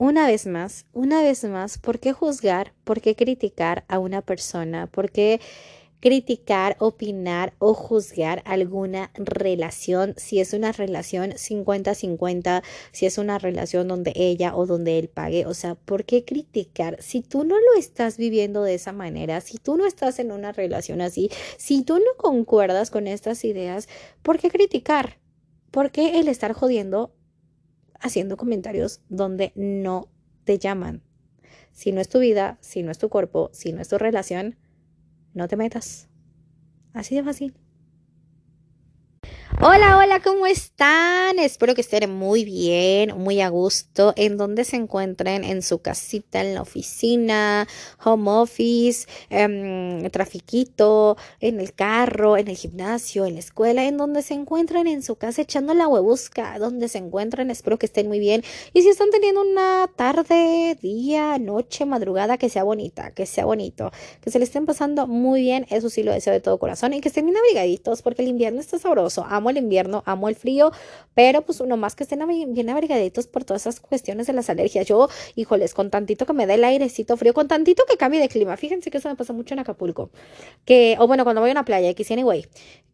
una vez más, una vez más, ¿por qué juzgar? ¿Por qué criticar a una persona? ¿Por qué criticar, opinar o juzgar alguna relación, si es una relación 50-50, si es una relación donde ella o donde él pague, o sea, ¿por qué criticar? Si tú no lo estás viviendo de esa manera, si tú no estás en una relación así, si tú no concuerdas con estas ideas, ¿por qué criticar? ¿Por qué el estar jodiendo haciendo comentarios donde no te llaman? Si no es tu vida, si no es tu cuerpo, si no es tu relación, no te metas. Así de fácil. Hola, hola, ¿cómo están? Espero que estén muy bien, muy a gusto, en donde se encuentren, en su casita, en la oficina, home office, eh, trafiquito, en el carro, en el gimnasio, en la escuela, en donde se encuentren en su casa echando la huevusca, donde se encuentren, espero que estén muy bien. Y si están teniendo una tarde, día, noche, madrugada, que sea bonita, que sea bonito, que se le estén pasando muy bien, eso sí lo deseo de todo corazón, y que estén bien abrigaditos, porque el invierno está sabroso. El invierno, amo el frío, pero pues uno más que estén bien abrigaditos por todas esas cuestiones de las alergias. Yo, híjoles, con tantito que me dé el airecito frío, con tantito que cambie de clima. Fíjense que eso me pasa mucho en Acapulco. Que, o bueno, cuando voy a una playa, X anyway,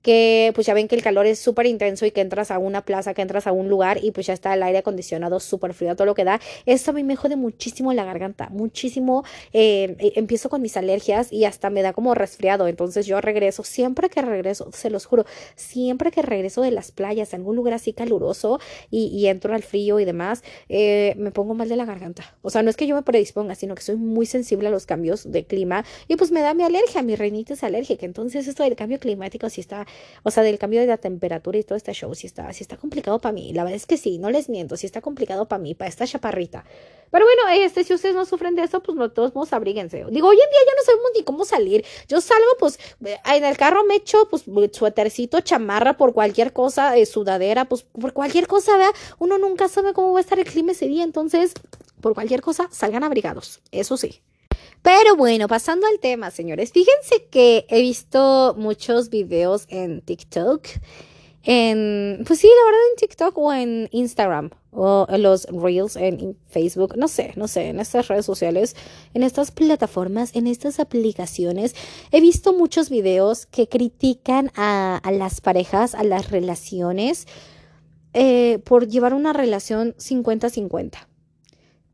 que pues ya ven que el calor es súper intenso y que entras a una plaza, que entras a un lugar y pues ya está el aire acondicionado súper frío, todo lo que da. Esto a mí me jode muchísimo la garganta, muchísimo. Eh, eh, empiezo con mis alergias y hasta me da como resfriado. Entonces yo regreso, siempre que regreso, se los juro, siempre que regreso de las playas algún lugar así caluroso y, entro al frío y demás, eh, me pongo mal de la garganta. O sea, no es que yo me predisponga, sino que soy muy sensible a los cambios de clima y pues me da mi alergia, mi reinita es alérgica. Entonces esto del cambio climático sí está o sea, del cambio de la temperatura y todo este show, si está, si está complicado para mí. La verdad es que sí, no les miento, si está complicado para mí, para esta chaparrita. Pero bueno, este, si ustedes no sufren de eso, pues no, todos modos abríguense. Digo, hoy en día ya no sabemos ni cómo salir. Yo salgo, pues, en el carro me echo, pues, suétercito, chamarra por cualquier cosa, eh, sudadera, pues, por cualquier cosa, vea. Uno nunca sabe cómo va a estar el clima ese día, entonces, por cualquier cosa, salgan abrigados. Eso sí. Pero bueno, pasando al tema, señores, fíjense que he visto muchos videos en TikTok, en, pues sí, la verdad en TikTok o en Instagram o en los Reels en Facebook, no sé, no sé, en estas redes sociales, en estas plataformas, en estas aplicaciones, he visto muchos videos que critican a, las parejas, a las relaciones, eh, por llevar una relación 50-50.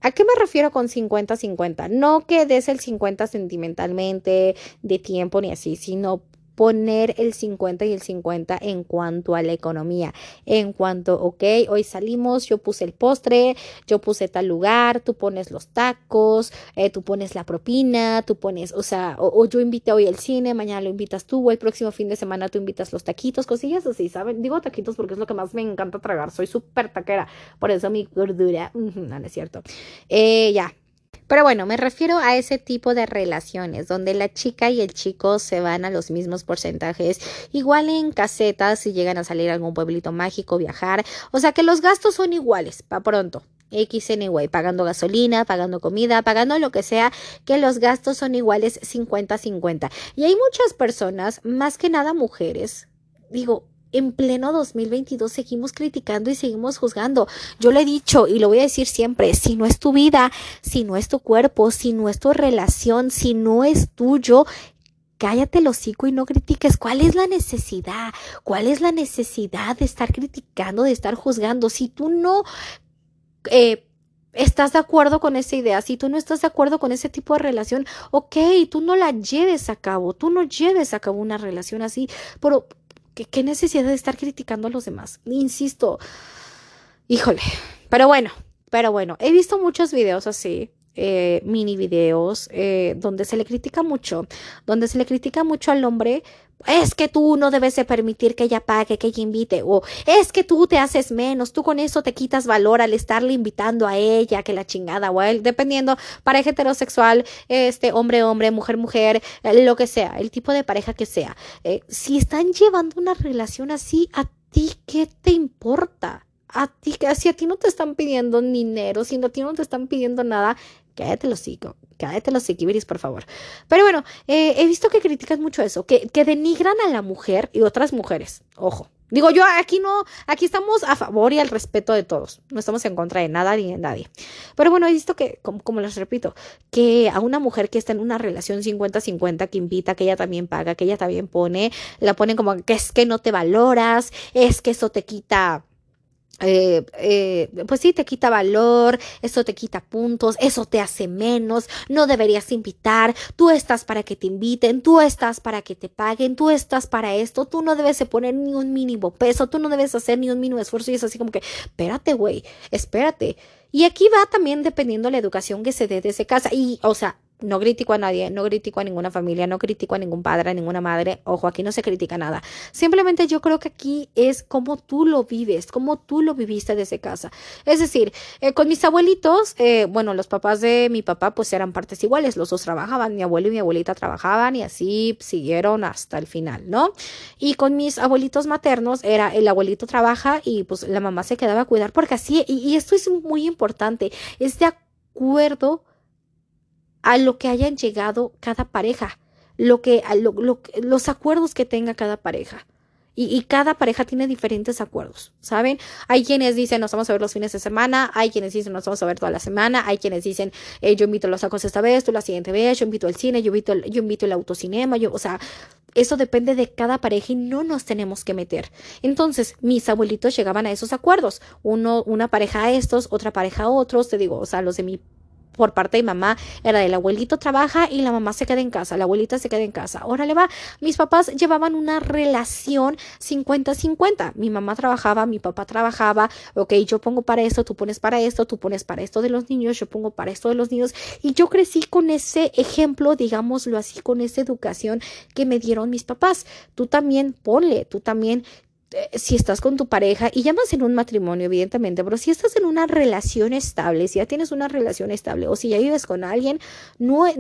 ¿A qué me refiero con 50-50? No que des el 50 sentimentalmente, de tiempo ni así, sino poner el 50 y el 50 en cuanto a la economía, en cuanto, ok, hoy salimos, yo puse el postre, yo puse tal lugar, tú pones los tacos, eh, tú pones la propina, tú pones, o sea, o, yo invité hoy el cine, mañana lo invitas tú, o el próximo fin de semana tú invitas los taquitos, cosillas así, ¿saben? Digo taquitos porque es lo que más me encanta tragar, soy súper taquera, por eso mi gordura, no, no es cierto. Eh, ya, pero bueno, me refiero a ese tipo de relaciones donde la chica y el chico se van a los mismos porcentajes, igual en casetas si llegan a salir a algún pueblito mágico, viajar, o sea que los gastos son iguales, pa' pronto. X anyway, pagando gasolina, pagando comida, pagando lo que sea, que los gastos son iguales 50-50. Y hay muchas personas, más que nada mujeres, digo, en pleno 2022 seguimos criticando y seguimos juzgando. Yo le he dicho y lo voy a decir siempre, si no es tu vida, si no es tu cuerpo, si no es tu relación, si no es tuyo, cállate el hocico y no critiques. ¿Cuál es la necesidad? ¿Cuál es la necesidad de estar criticando, de estar juzgando? Si tú no... Eh, estás de acuerdo con esa idea, si tú no estás de acuerdo con ese tipo de relación, ok, tú no la lleves a cabo, tú no lleves a cabo una relación así, pero ¿Qué, necesidad de estar criticando a los demás? Insisto, híjole, pero bueno, pero bueno, he visto muchos videos así, eh, mini videos, eh, donde se le critica mucho, donde se le critica mucho al hombre. Es que tú no debes de permitir que ella pague, que ella invite, o es que tú te haces menos, tú con eso te quitas valor al estarle invitando a ella, que la chingada, o a él, dependiendo, pareja heterosexual, este, hombre, hombre, mujer, mujer, eh, lo que sea, el tipo de pareja que sea. si están llevando una relación así, ¿a ti qué te importa? a ti, si a ti no te están pidiendo dinero, si a ti no te están pidiendo nada, cállate los hocico, cállate por favor. Pero bueno, eh, he visto que critican mucho eso, que, que denigran a la mujer y otras mujeres, ojo, Digo, yo aquí no, aquí estamos a favor y al respeto de todos. No estamos en contra de nada ni de nadie. Pero bueno, he visto que, como, les repito, que a una mujer que está en una relación 50-50, que invita, que ella también paga, que ella también pone, la ponen como que es que no te valoras, es que eso te quita eh, eh, pues sí, te quita valor, eso te quita puntos, eso te hace menos, no deberías invitar, tú estás para que te inviten, tú estás para que te paguen, tú estás para esto, tú no debes poner ni un mínimo peso, tú no debes hacer ni un mínimo esfuerzo y es así como que, espérate, güey, espérate. Y aquí va también dependiendo la educación que se dé desde casa y, o sea, no critico a nadie, no critico a ninguna familia, no critico a ningún padre, a ninguna madre. Ojo, aquí no se critica nada. Simplemente yo creo que aquí es como tú lo vives, como tú lo viviste desde casa. Es decir, eh, con mis abuelitos, eh, bueno, los papás de mi papá pues eran partes iguales, los dos trabajaban, mi abuelo y mi abuelita trabajaban y así siguieron hasta el final, ¿no? Y con mis abuelitos maternos era el abuelito trabaja y pues la mamá se quedaba a cuidar porque así, y, y esto es muy importante, es de acuerdo a lo que hayan llegado cada pareja, lo que, los acuerdos que tenga cada pareja. Y, cada pareja tiene diferentes acuerdos, ¿saben? Hay quienes dicen nos vamos a ver los fines de semana, hay quienes dicen nos vamos a ver toda la semana, hay quienes dicen eh, yo invito a los sacos esta vez, tú la siguiente vez, yo invito al cine, yo invito, yo invito el autocinema, yo, o sea, eso depende de cada pareja y no nos tenemos que meter. Entonces, mis abuelitos llegaban a esos acuerdos, uno, una pareja a estos, otra pareja a otros, te digo, o sea, los de mi por parte de mamá era el abuelito trabaja y la mamá se queda en casa, la abuelita se queda en casa. Órale va, mis papás llevaban una relación 50-50. Mi mamá trabajaba, mi papá trabajaba, ok, yo pongo para esto, tú pones para esto, tú pones para esto de los niños, yo pongo para esto de los niños. Y yo crecí con ese ejemplo, digámoslo así, con esa educación que me dieron mis papás. Tú también ponle, tú también si estás con tu pareja y llamas en un matrimonio, evidentemente, pero si estás en una relación estable, si ya tienes una relación estable o si ya vives con alguien, no, eh,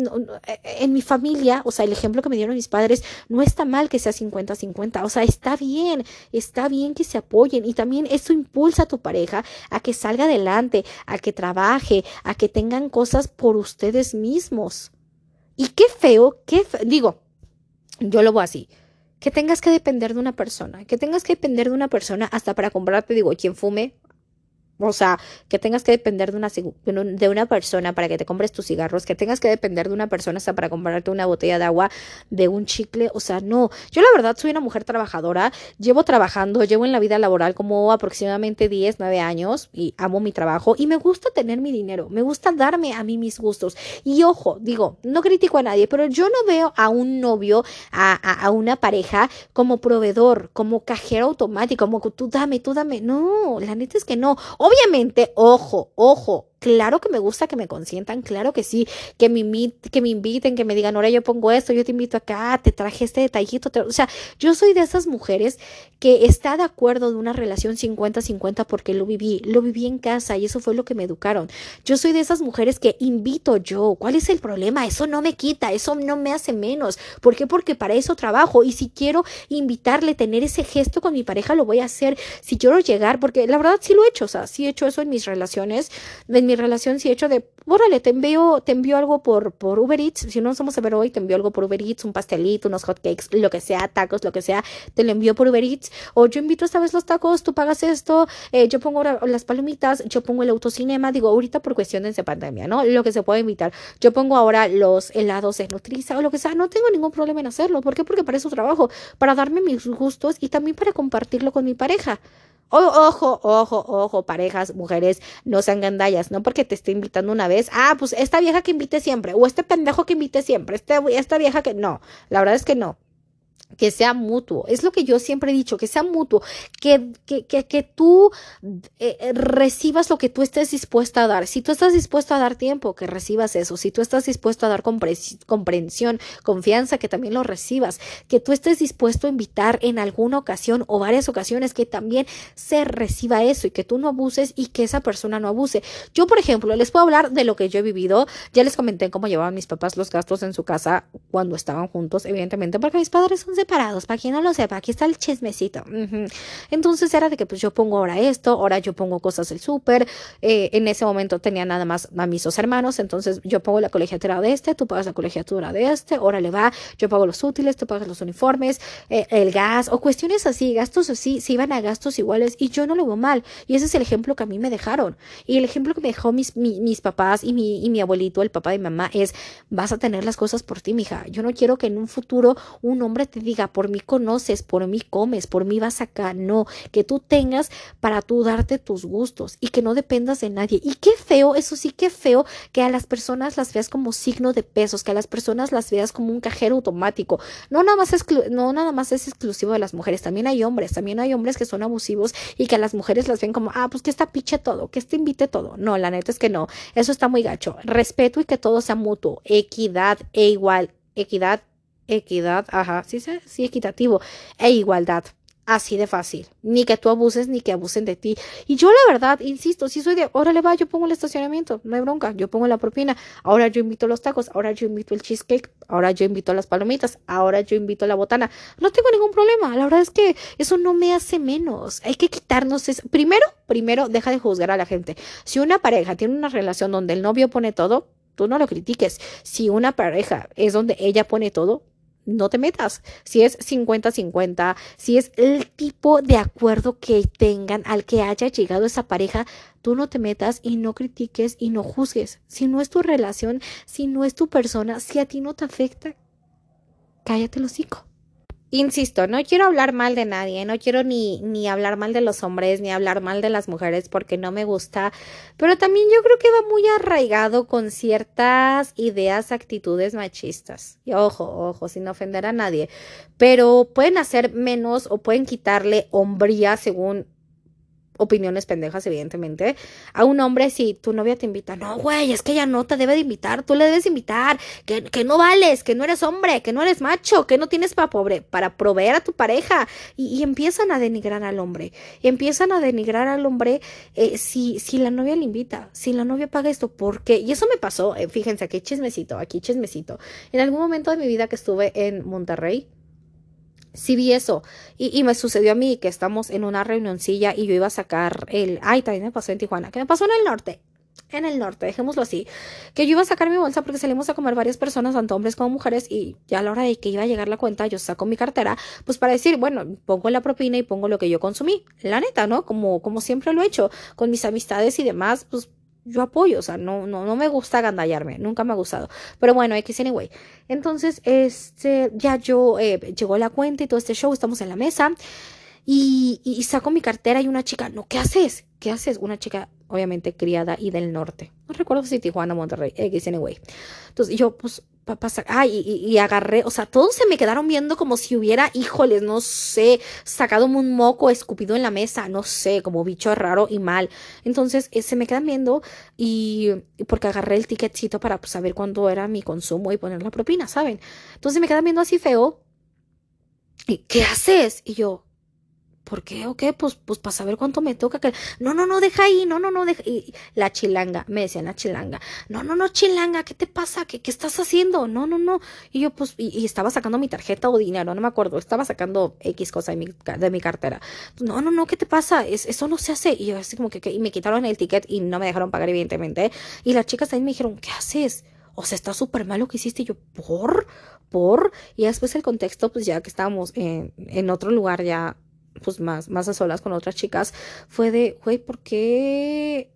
en mi familia, o sea, el ejemplo que me dieron mis padres, no está mal que sea 50-50, o sea, está bien, está bien que se apoyen y también eso impulsa a tu pareja a que salga adelante, a que trabaje, a que tengan cosas por ustedes mismos. Y qué feo, qué digo, yo lo voy así que tengas que depender de una persona, que tengas que depender de una persona hasta para comprarte, digo, quien fume, o sea, que tengas que depender de una, de una persona para que te compres tus cigarros, que tengas que depender de una persona hasta para comprarte una botella de agua, de un chicle, o sea, no. Yo la verdad soy una mujer trabajadora, llevo trabajando, llevo en la vida laboral como aproximadamente 10, 9 años y amo mi trabajo y me gusta tener mi dinero, me gusta darme a mí mis gustos. Y ojo, digo, no critico a nadie, pero yo no veo a un novio, a, a, una pareja como proveedor, como cajero automático, como tú dame, tú dame. No, la neta es que no. Ojo, ojo, Claro que me gusta que me consientan, claro que sí, que me, que me inviten, que me digan, ahora yo pongo esto, yo te invito acá, te traje este detallito. o sea, yo soy de esas mujeres que está de acuerdo de una relación 50-50 porque lo viví, lo viví en casa y eso fue lo que me educaron. Yo soy de esas mujeres que invito yo. ¿Cuál es el problema? Eso no me quita, eso no me hace menos. ¿Por qué? Porque para eso trabajo y si quiero invitarle, tener ese gesto con mi pareja, lo voy a hacer. Si quiero llegar, porque la verdad sí lo he hecho, o sea, sí he hecho eso en mis relaciones, en relación si he hecho de, órale, te envío, te envío algo por, por Uber Eats, si no nos vamos a ver hoy, te envío algo por Uber Eats, un pastelito, unos hotcakes, lo que sea, tacos, lo que sea, te lo envío por Uber Eats, o yo invito esta vez los tacos, tú pagas esto, eh, yo pongo las palomitas, yo pongo el autocinema, digo, ahorita por cuestiones de pandemia, ¿no? Lo que se puede invitar, yo pongo ahora los helados de Nutriza o lo que sea, no tengo ningún problema en hacerlo, ¿por qué? Porque para eso trabajo, para darme mis gustos y también para compartirlo con mi pareja ojo, ojo, ojo, parejas, mujeres, no sean gandallas, no porque te esté invitando una vez, ah, pues esta vieja que invite siempre, o este pendejo que invite siempre, este, esta vieja que no, la verdad es que no que sea mutuo. Es lo que yo siempre he dicho, que sea mutuo, que, que, que, que tú eh, eh, recibas lo que tú estés dispuesta a dar. Si tú estás dispuesto a dar tiempo, que recibas eso. Si tú estás dispuesto a dar comprensión, confianza, que también lo recibas. Que tú estés dispuesto a invitar en alguna ocasión o varias ocasiones, que también se reciba eso y que tú no abuses y que esa persona no abuse. Yo, por ejemplo, les puedo hablar de lo que yo he vivido. Ya les comenté cómo llevaban mis papás los gastos en su casa cuando estaban juntos, evidentemente, porque mis padres son separados, para quien no lo sepa, aquí está el chismecito. Entonces era de que pues yo pongo ahora esto, ahora yo pongo cosas del súper, eh, en ese momento tenía nada más a mis dos hermanos, entonces yo pongo la colegiatura de este, tú pagas la colegiatura de este, órale va, yo pago los útiles, tú pagas los uniformes, eh, el gas o cuestiones así, gastos así, se iban a gastos iguales y yo no lo veo mal. Y ese es el ejemplo que a mí me dejaron. Y el ejemplo que me dejó mis, mis papás y mi, y mi abuelito, el papá de mi mamá, es vas a tener las cosas por ti, mija. Yo no quiero que en un futuro un hombre te diga, por mí conoces, por mí comes, por mí vas acá. No, que tú tengas para tú darte tus gustos y que no dependas de nadie. Y qué feo, eso sí, qué feo que a las personas las veas como signo de pesos, que a las personas las veas como un cajero automático. No nada más, no nada más es exclusivo de las mujeres, también hay hombres, también hay hombres que son abusivos y que a las mujeres las ven como, ah, pues que esta piche todo, que este invite todo. No, la neta es que no, eso está muy gacho. Respeto y que todo sea mutuo, equidad e igual, equidad, equidad, ajá, sí, sí, equitativo e igualdad. Así de fácil. Ni que tú abuses ni que abusen de ti. Y yo la verdad, insisto, si soy de, órale va, yo pongo el estacionamiento, no hay bronca, yo pongo la propina, ahora yo invito los tacos, ahora yo invito el cheesecake, ahora yo invito las palomitas, ahora yo invito la botana. No tengo ningún problema. La verdad es que eso no me hace menos. Hay que quitarnos eso. Primero, primero, deja de juzgar a la gente. Si una pareja tiene una relación donde el novio pone todo, tú no lo critiques. Si una pareja es donde ella pone todo, no te metas. Si es 50-50, si es el tipo de acuerdo que tengan al que haya llegado esa pareja, tú no te metas y no critiques y no juzgues. Si no es tu relación, si no es tu persona, si a ti no te afecta, cállate los hocico. Insisto, no quiero hablar mal de nadie, no quiero ni, ni hablar mal de los hombres, ni hablar mal de las mujeres porque no me gusta, pero también yo creo que va muy arraigado con ciertas ideas, actitudes machistas. Y ojo, ojo, sin ofender a nadie, pero pueden hacer menos o pueden quitarle hombría según opiniones pendejas, evidentemente. A un hombre, si tu novia te invita, no, güey, es que ella no te debe de invitar, tú le debes invitar, que, que no vales, que no eres hombre, que no eres macho, que no tienes para pobre, para proveer a tu pareja. Y, empiezan a denigrar al hombre. Y empiezan a denigrar al hombre eh, si, si la novia le invita, si la novia paga esto, ¿por qué? Y eso me pasó, eh, fíjense, aquí chismecito, aquí chismecito. En algún momento de mi vida que estuve en Monterrey, sí vi eso. Y, y, me sucedió a mí que estamos en una reunioncilla y yo iba a sacar el. Ay, también me pasó en Tijuana, que me pasó en el norte. En el norte, dejémoslo así. Que yo iba a sacar mi bolsa porque salimos a comer varias personas, tanto hombres como mujeres, y ya a la hora de que iba a llegar la cuenta, yo saco mi cartera, pues para decir, bueno, pongo la propina y pongo lo que yo consumí. La neta, ¿no? Como, como siempre lo he hecho, con mis amistades y demás, pues yo apoyo, o sea, no, no, no me gusta agandallarme, nunca me ha gustado. Pero bueno, X anyway. Entonces, este, ya yo, eh, llegó la cuenta y todo este show, estamos en la mesa y, y, saco mi cartera y una chica, no, ¿qué haces? ¿Qué haces? Una chica, obviamente, criada y del norte. No recuerdo si Tijuana, Monterrey, X anyway. Entonces, yo, pues, pasar, ay, y, agarré, o sea, todos se me quedaron viendo como si hubiera, híjoles, no sé, sacado un moco escupido en la mesa, no sé, como bicho raro y mal. Entonces, eh, se me quedan viendo y porque agarré el ticketcito para pues, saber cuánto era mi consumo y poner la propina, ¿saben? Entonces me quedan viendo así feo. ¿Y qué haces? Y yo, ¿Por qué o qué? Pues, pues para saber cuánto me toca. Que... No, no, no, deja ahí, no, no, no, deja. Y la chilanga, me decían la chilanga. No, no, no, chilanga, ¿qué te pasa? ¿Qué, qué estás haciendo? No, no, no. Y yo, pues, y, estaba sacando mi tarjeta o dinero, no me acuerdo. Estaba sacando X cosa de mi, de mi cartera. No, no, no, ¿qué te pasa? Es, eso no se hace. Y yo, así como que, y me quitaron el ticket y no me dejaron pagar, evidentemente. Y las chicas también me dijeron, ¿qué haces? O sea, está súper mal lo que hiciste. Y yo, ¿por? ¿Por? Y después el contexto, pues ya que estábamos en, en otro lugar ya pues más, más a solas con otras chicas, fue de, güey, ¿por qué?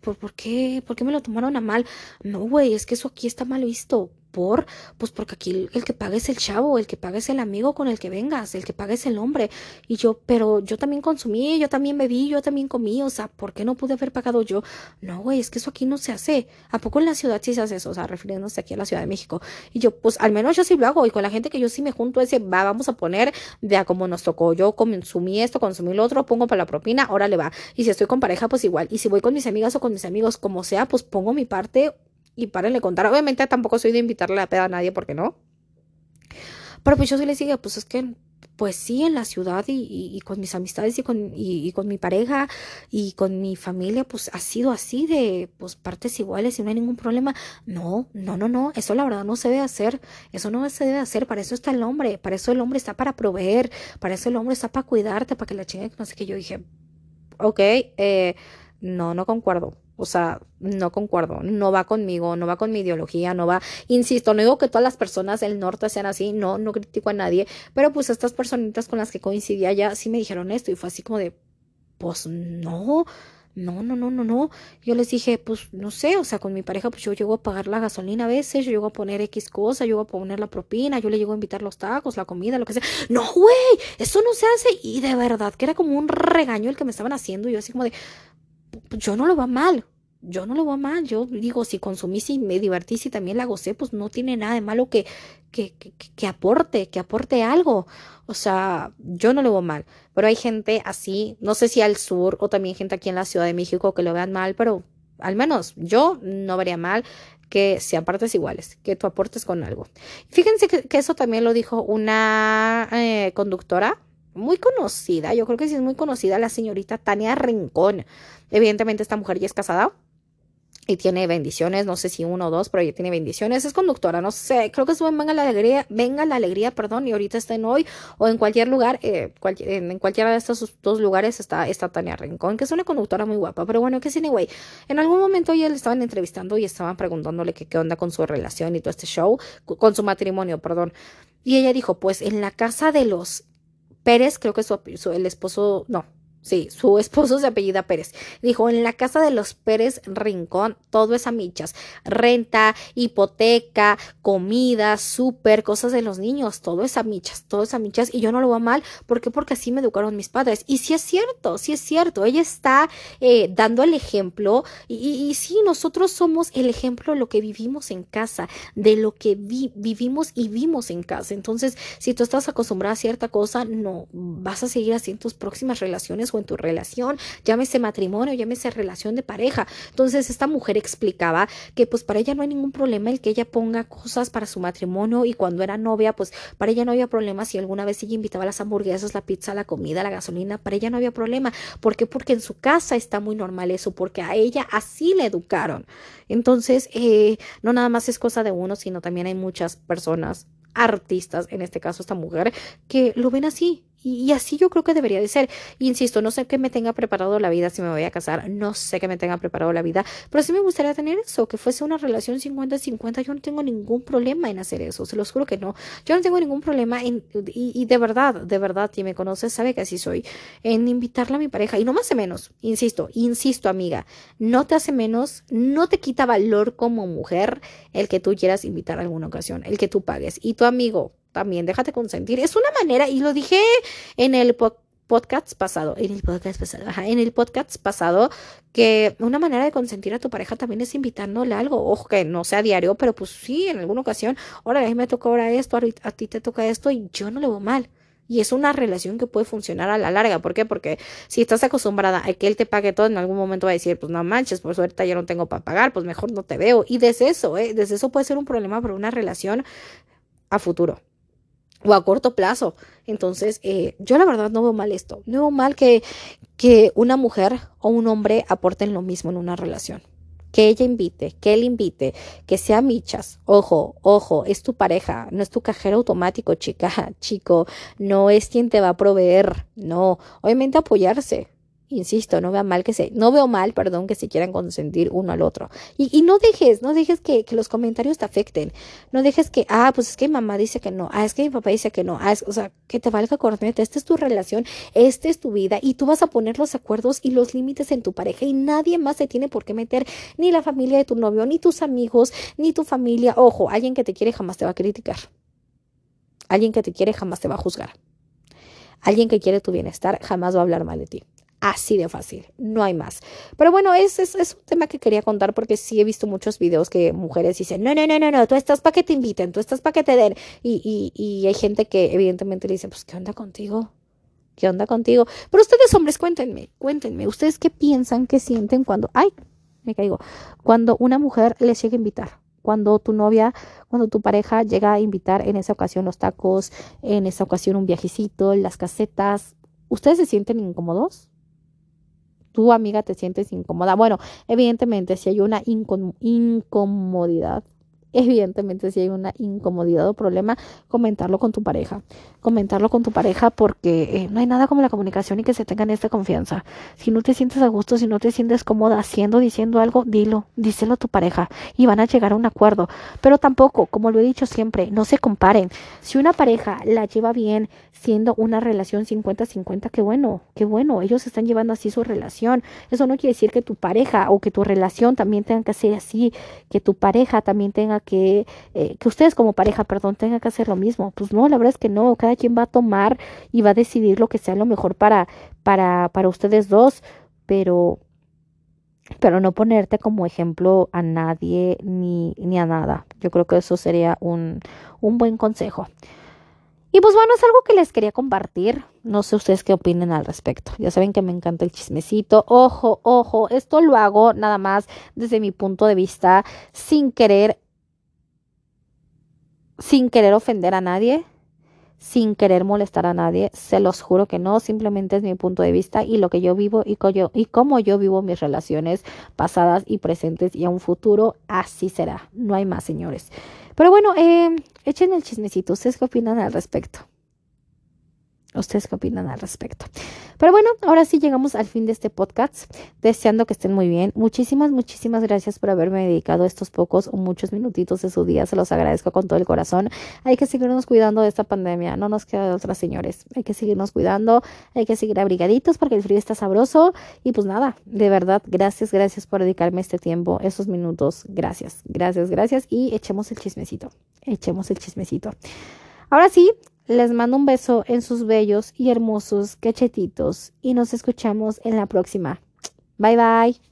¿Por, ¿Por qué? ¿Por qué me lo tomaron a mal? No, güey, es que eso aquí está mal visto. ¿Por? Pues porque aquí el que paga es el chavo, el que paga es el amigo con el que vengas, el que paga es el hombre. Y yo, pero yo también consumí, yo también bebí, yo también comí, o sea, ¿por qué no pude haber pagado yo? No, güey, es que eso aquí no se hace. ¿A poco en la ciudad sí se hace eso? O sea, refiriéndose aquí a la Ciudad de México. Y yo, pues al menos yo sí lo hago. Y con la gente que yo sí me junto, ese, va, vamos a poner de a cómo nos tocó. Yo consumí esto, consumí lo otro, pongo para la propina, ahora le va. Y si estoy con pareja, pues igual. Y si voy con mis amigas o con mis amigos, como sea, pues pongo mi parte y párenle contar. Obviamente tampoco soy de invitarle a peda a nadie porque no. Pero pues yo sí les digo, pues es que pues sí, en la ciudad y, con mis amistades y con, y, con mi pareja y con mi familia, pues ha sido así de pues partes iguales y no hay ningún problema. No, no, no, no, eso la verdad no se debe hacer, eso no se debe hacer, para eso está el hombre, para eso el hombre está para proveer, para eso el hombre está para cuidarte, para que la chingue, no sé qué, yo dije, ok, eh, no, no concuerdo. O sea, no concuerdo, no va conmigo, no va con mi ideología, no va, insisto, no digo que todas las personas del norte sean así, no, no critico a nadie, pero pues estas personitas con las que coincidía ya sí me dijeron esto y fue así como de, pues no, no, no, no, no, no. Yo les dije, pues no sé, o sea, con mi pareja, pues yo llego a pagar la gasolina a veces, yo llego a poner X cosa, yo llego a poner la propina, yo le llego a invitar los tacos, la comida, lo que sea. No, güey, eso no se hace. Y de verdad que era como un regaño el que me estaban haciendo. Y yo así como de, yo no lo va mal. Yo no lo veo mal, yo digo, si consumí, si me divertí, si también la gocé, pues no tiene nada de malo que, que, que, que aporte, que aporte algo. O sea, yo no lo veo mal, pero hay gente así, no sé si al sur o también gente aquí en la Ciudad de México que lo vean mal, pero al menos yo no vería mal que se apartes iguales, que tú aportes con algo. Fíjense que, eso también lo dijo una eh, conductora muy conocida, yo creo que sí es muy conocida, la señorita Tania Rincón. Evidentemente esta mujer ya es casada y tiene bendiciones, no sé si uno o dos, pero ella tiene bendiciones, es conductora, no sé, creo que estuvo en Venga la Alegría, Venga la Alegría, perdón, y ahorita está en Hoy, o en cualquier lugar, eh, en, cualquiera de estos dos lugares está, está Tania Rincón, que es una conductora muy guapa, pero bueno, que sí, anyway, en algún momento ella le estaban entrevistando y estaban preguntándole qué onda con su relación y todo este show, con su matrimonio, perdón, y ella dijo, pues en la casa de los Pérez, creo que su, el esposo, no, Sí, su esposo se apellida Pérez. Dijo, en la casa de los Pérez Rincón, todo es a michas. Renta, hipoteca, comida, súper, cosas de los niños, todo es a michas, todo es a michas. Y yo no lo veo mal. ¿Por qué? Porque así me educaron mis padres. Y sí es cierto, sí es cierto. Ella está eh, dando el ejemplo. Y, sí, nosotros somos el ejemplo de lo que vivimos en casa, de lo que vivimos y vimos en casa. Entonces, si tú estás acostumbrada a cierta cosa, no vas a seguir así en tus próximas relaciones o en tu relación, llámese matrimonio, llámese relación de pareja. Entonces esta mujer explicaba que pues para ella no hay ningún problema el que ella ponga cosas para su matrimonio y cuando era novia pues para ella no había problema si alguna vez ella invitaba las hamburguesas, la pizza, la comida, la gasolina, para ella no había problema. ¿Por qué? Porque en su casa está muy normal eso, porque a ella así le educaron. Entonces, eh, no nada más es cosa de uno, sino también hay muchas personas artistas, en este caso esta mujer, que lo ven así, y, así yo creo que debería de ser. Insisto, no sé qué me tenga preparado la vida si me voy a casar, no sé qué me tenga preparado la vida, pero sí me gustaría tener eso, que fuese una relación 50-50. Yo no tengo ningún problema en hacer eso, se los juro que no. Yo no tengo ningún problema en, y, de verdad, de verdad, quien me conoce sabe que así soy, en invitarla a mi pareja. Y no me hace menos, insisto, insisto, amiga, no te hace menos, no te quita valor como mujer el que tú quieras invitar a alguna ocasión, el que tú pagues. Y tu amigo, también déjate consentir. Es una manera, y lo dije en el podcast pasado, en el podcast pasado, ajá, en el podcast pasado, que una manera de consentir a tu pareja también es invitándole algo, ojo que no sea diario, pero pues sí, en alguna ocasión, ahora a mí me toca ahora esto, a ti te toca esto y yo no le veo mal. Y es una relación que puede funcionar a la larga. ¿Por qué? Porque si estás acostumbrada a que él te pague todo, en algún momento va a decir, pues no manches, por suerte ya no tengo para pagar, pues mejor no te veo. Y desde eso, ¿eh? desde eso puede ser un problema para una relación a futuro o a corto plazo. Entonces, eh, yo la verdad no veo mal esto. No veo mal que, que una mujer o un hombre aporten lo mismo en una relación. Que ella invite, que él invite, que sea michas. Ojo, ojo, es tu pareja, no es tu cajero automático, chica, chico, no es quien te va a proveer, no. Obviamente apoyarse, insisto, no veo mal que se, no veo mal, perdón, que se quieran consentir uno al otro. Y, no dejes, no dejes que, los comentarios te afecten. No dejes que, ah, pues es que mi mamá dice que no, ah, es que mi papá dice que no, ah, o sea, que te valga corneta, esta es tu relación, esta es tu vida y tú vas a poner los acuerdos y los límites en tu pareja y nadie más se tiene por qué meter, ni la familia de tu novio, ni tus amigos, ni tu familia. Ojo, alguien que te quiere jamás te va a criticar. Alguien que te quiere jamás te va a juzgar. Alguien que quiere tu bienestar jamás va a hablar mal de ti. Así de fácil, no hay más. Pero bueno, es, es, un tema que quería contar porque sí he visto muchos videos que mujeres dicen, no, no, no, no, no, tú estás para que te inviten, tú estás para que te den. Y, y, y hay gente que evidentemente le dice, pues, ¿qué onda contigo? ¿Qué onda contigo? Pero ustedes, hombres, cuéntenme, cuéntenme, ¿ustedes qué piensan, qué sienten cuando, ay, me caigo, cuando una mujer les llega a invitar? cuando tu novia, cuando tu pareja llega a invitar en esa ocasión los tacos, en esa ocasión un viajecito, las casetas, ¿ustedes se sienten incómodos? Tu amiga te sientes incómoda. Bueno, evidentemente si hay una incomodidad, evidentemente si hay una incomodidad o problema, comentarlo con tu pareja. Comentarlo con tu pareja porque eh, no hay nada como la comunicación y que se tengan esta confianza. Si no te sientes a gusto, si no te sientes cómoda haciendo, diciendo algo, dilo, díselo a tu pareja y van a llegar a un acuerdo. Pero tampoco, como lo he dicho siempre, no se comparen. Si una pareja la lleva bien siendo una relación 50-50, qué bueno, qué bueno, ellos están llevando así su relación. Eso no quiere decir que tu pareja o que tu relación también tenga que ser así, que tu pareja también que, eh, que ustedes como pareja, perdón, tengan que hacer lo mismo. Pues no, la verdad es que no, cada quien va a tomar y va a decidir lo que sea lo mejor para, para, para ustedes dos, pero pero no ponerte como ejemplo a nadie ni, ni a nada. Yo creo que eso sería un, un buen consejo. Y pues bueno, es algo que les quería compartir. No sé ustedes qué opinen al respecto. Ya saben que me encanta el chismecito. Ojo, ojo, esto lo hago nada más desde mi punto de vista, sin querer sin querer ofender a nadie, sin querer molestar a nadie, se los juro que no, simplemente es mi punto de vista y lo que yo vivo y, cómo yo vivo mis relaciones pasadas y presentes y a un futuro, así será, no hay más señores. Pero bueno, eh, echen el chismecito, ¿ustedes qué opinan al respecto? ¿Ustedes qué opinan al respecto? Pero bueno, ahora sí llegamos al fin de este podcast, deseando que estén muy bien. Muchísimas, muchísimas gracias por haberme dedicado estos pocos o muchos minutitos de su día. Se los agradezco con todo el corazón. Hay que seguirnos cuidando de esta pandemia. No nos queda de otras, señores. Hay que seguirnos cuidando. Hay que seguir abrigaditos porque el frío está sabroso. Y pues nada, de verdad, gracias, gracias por dedicarme este tiempo, esos minutos. Gracias, gracias, gracias. Y echemos el chismecito. Echemos el chismecito. Ahora sí, les mando un beso en sus bellos y hermosos cachetitos y nos escuchamos en la próxima. Bye bye.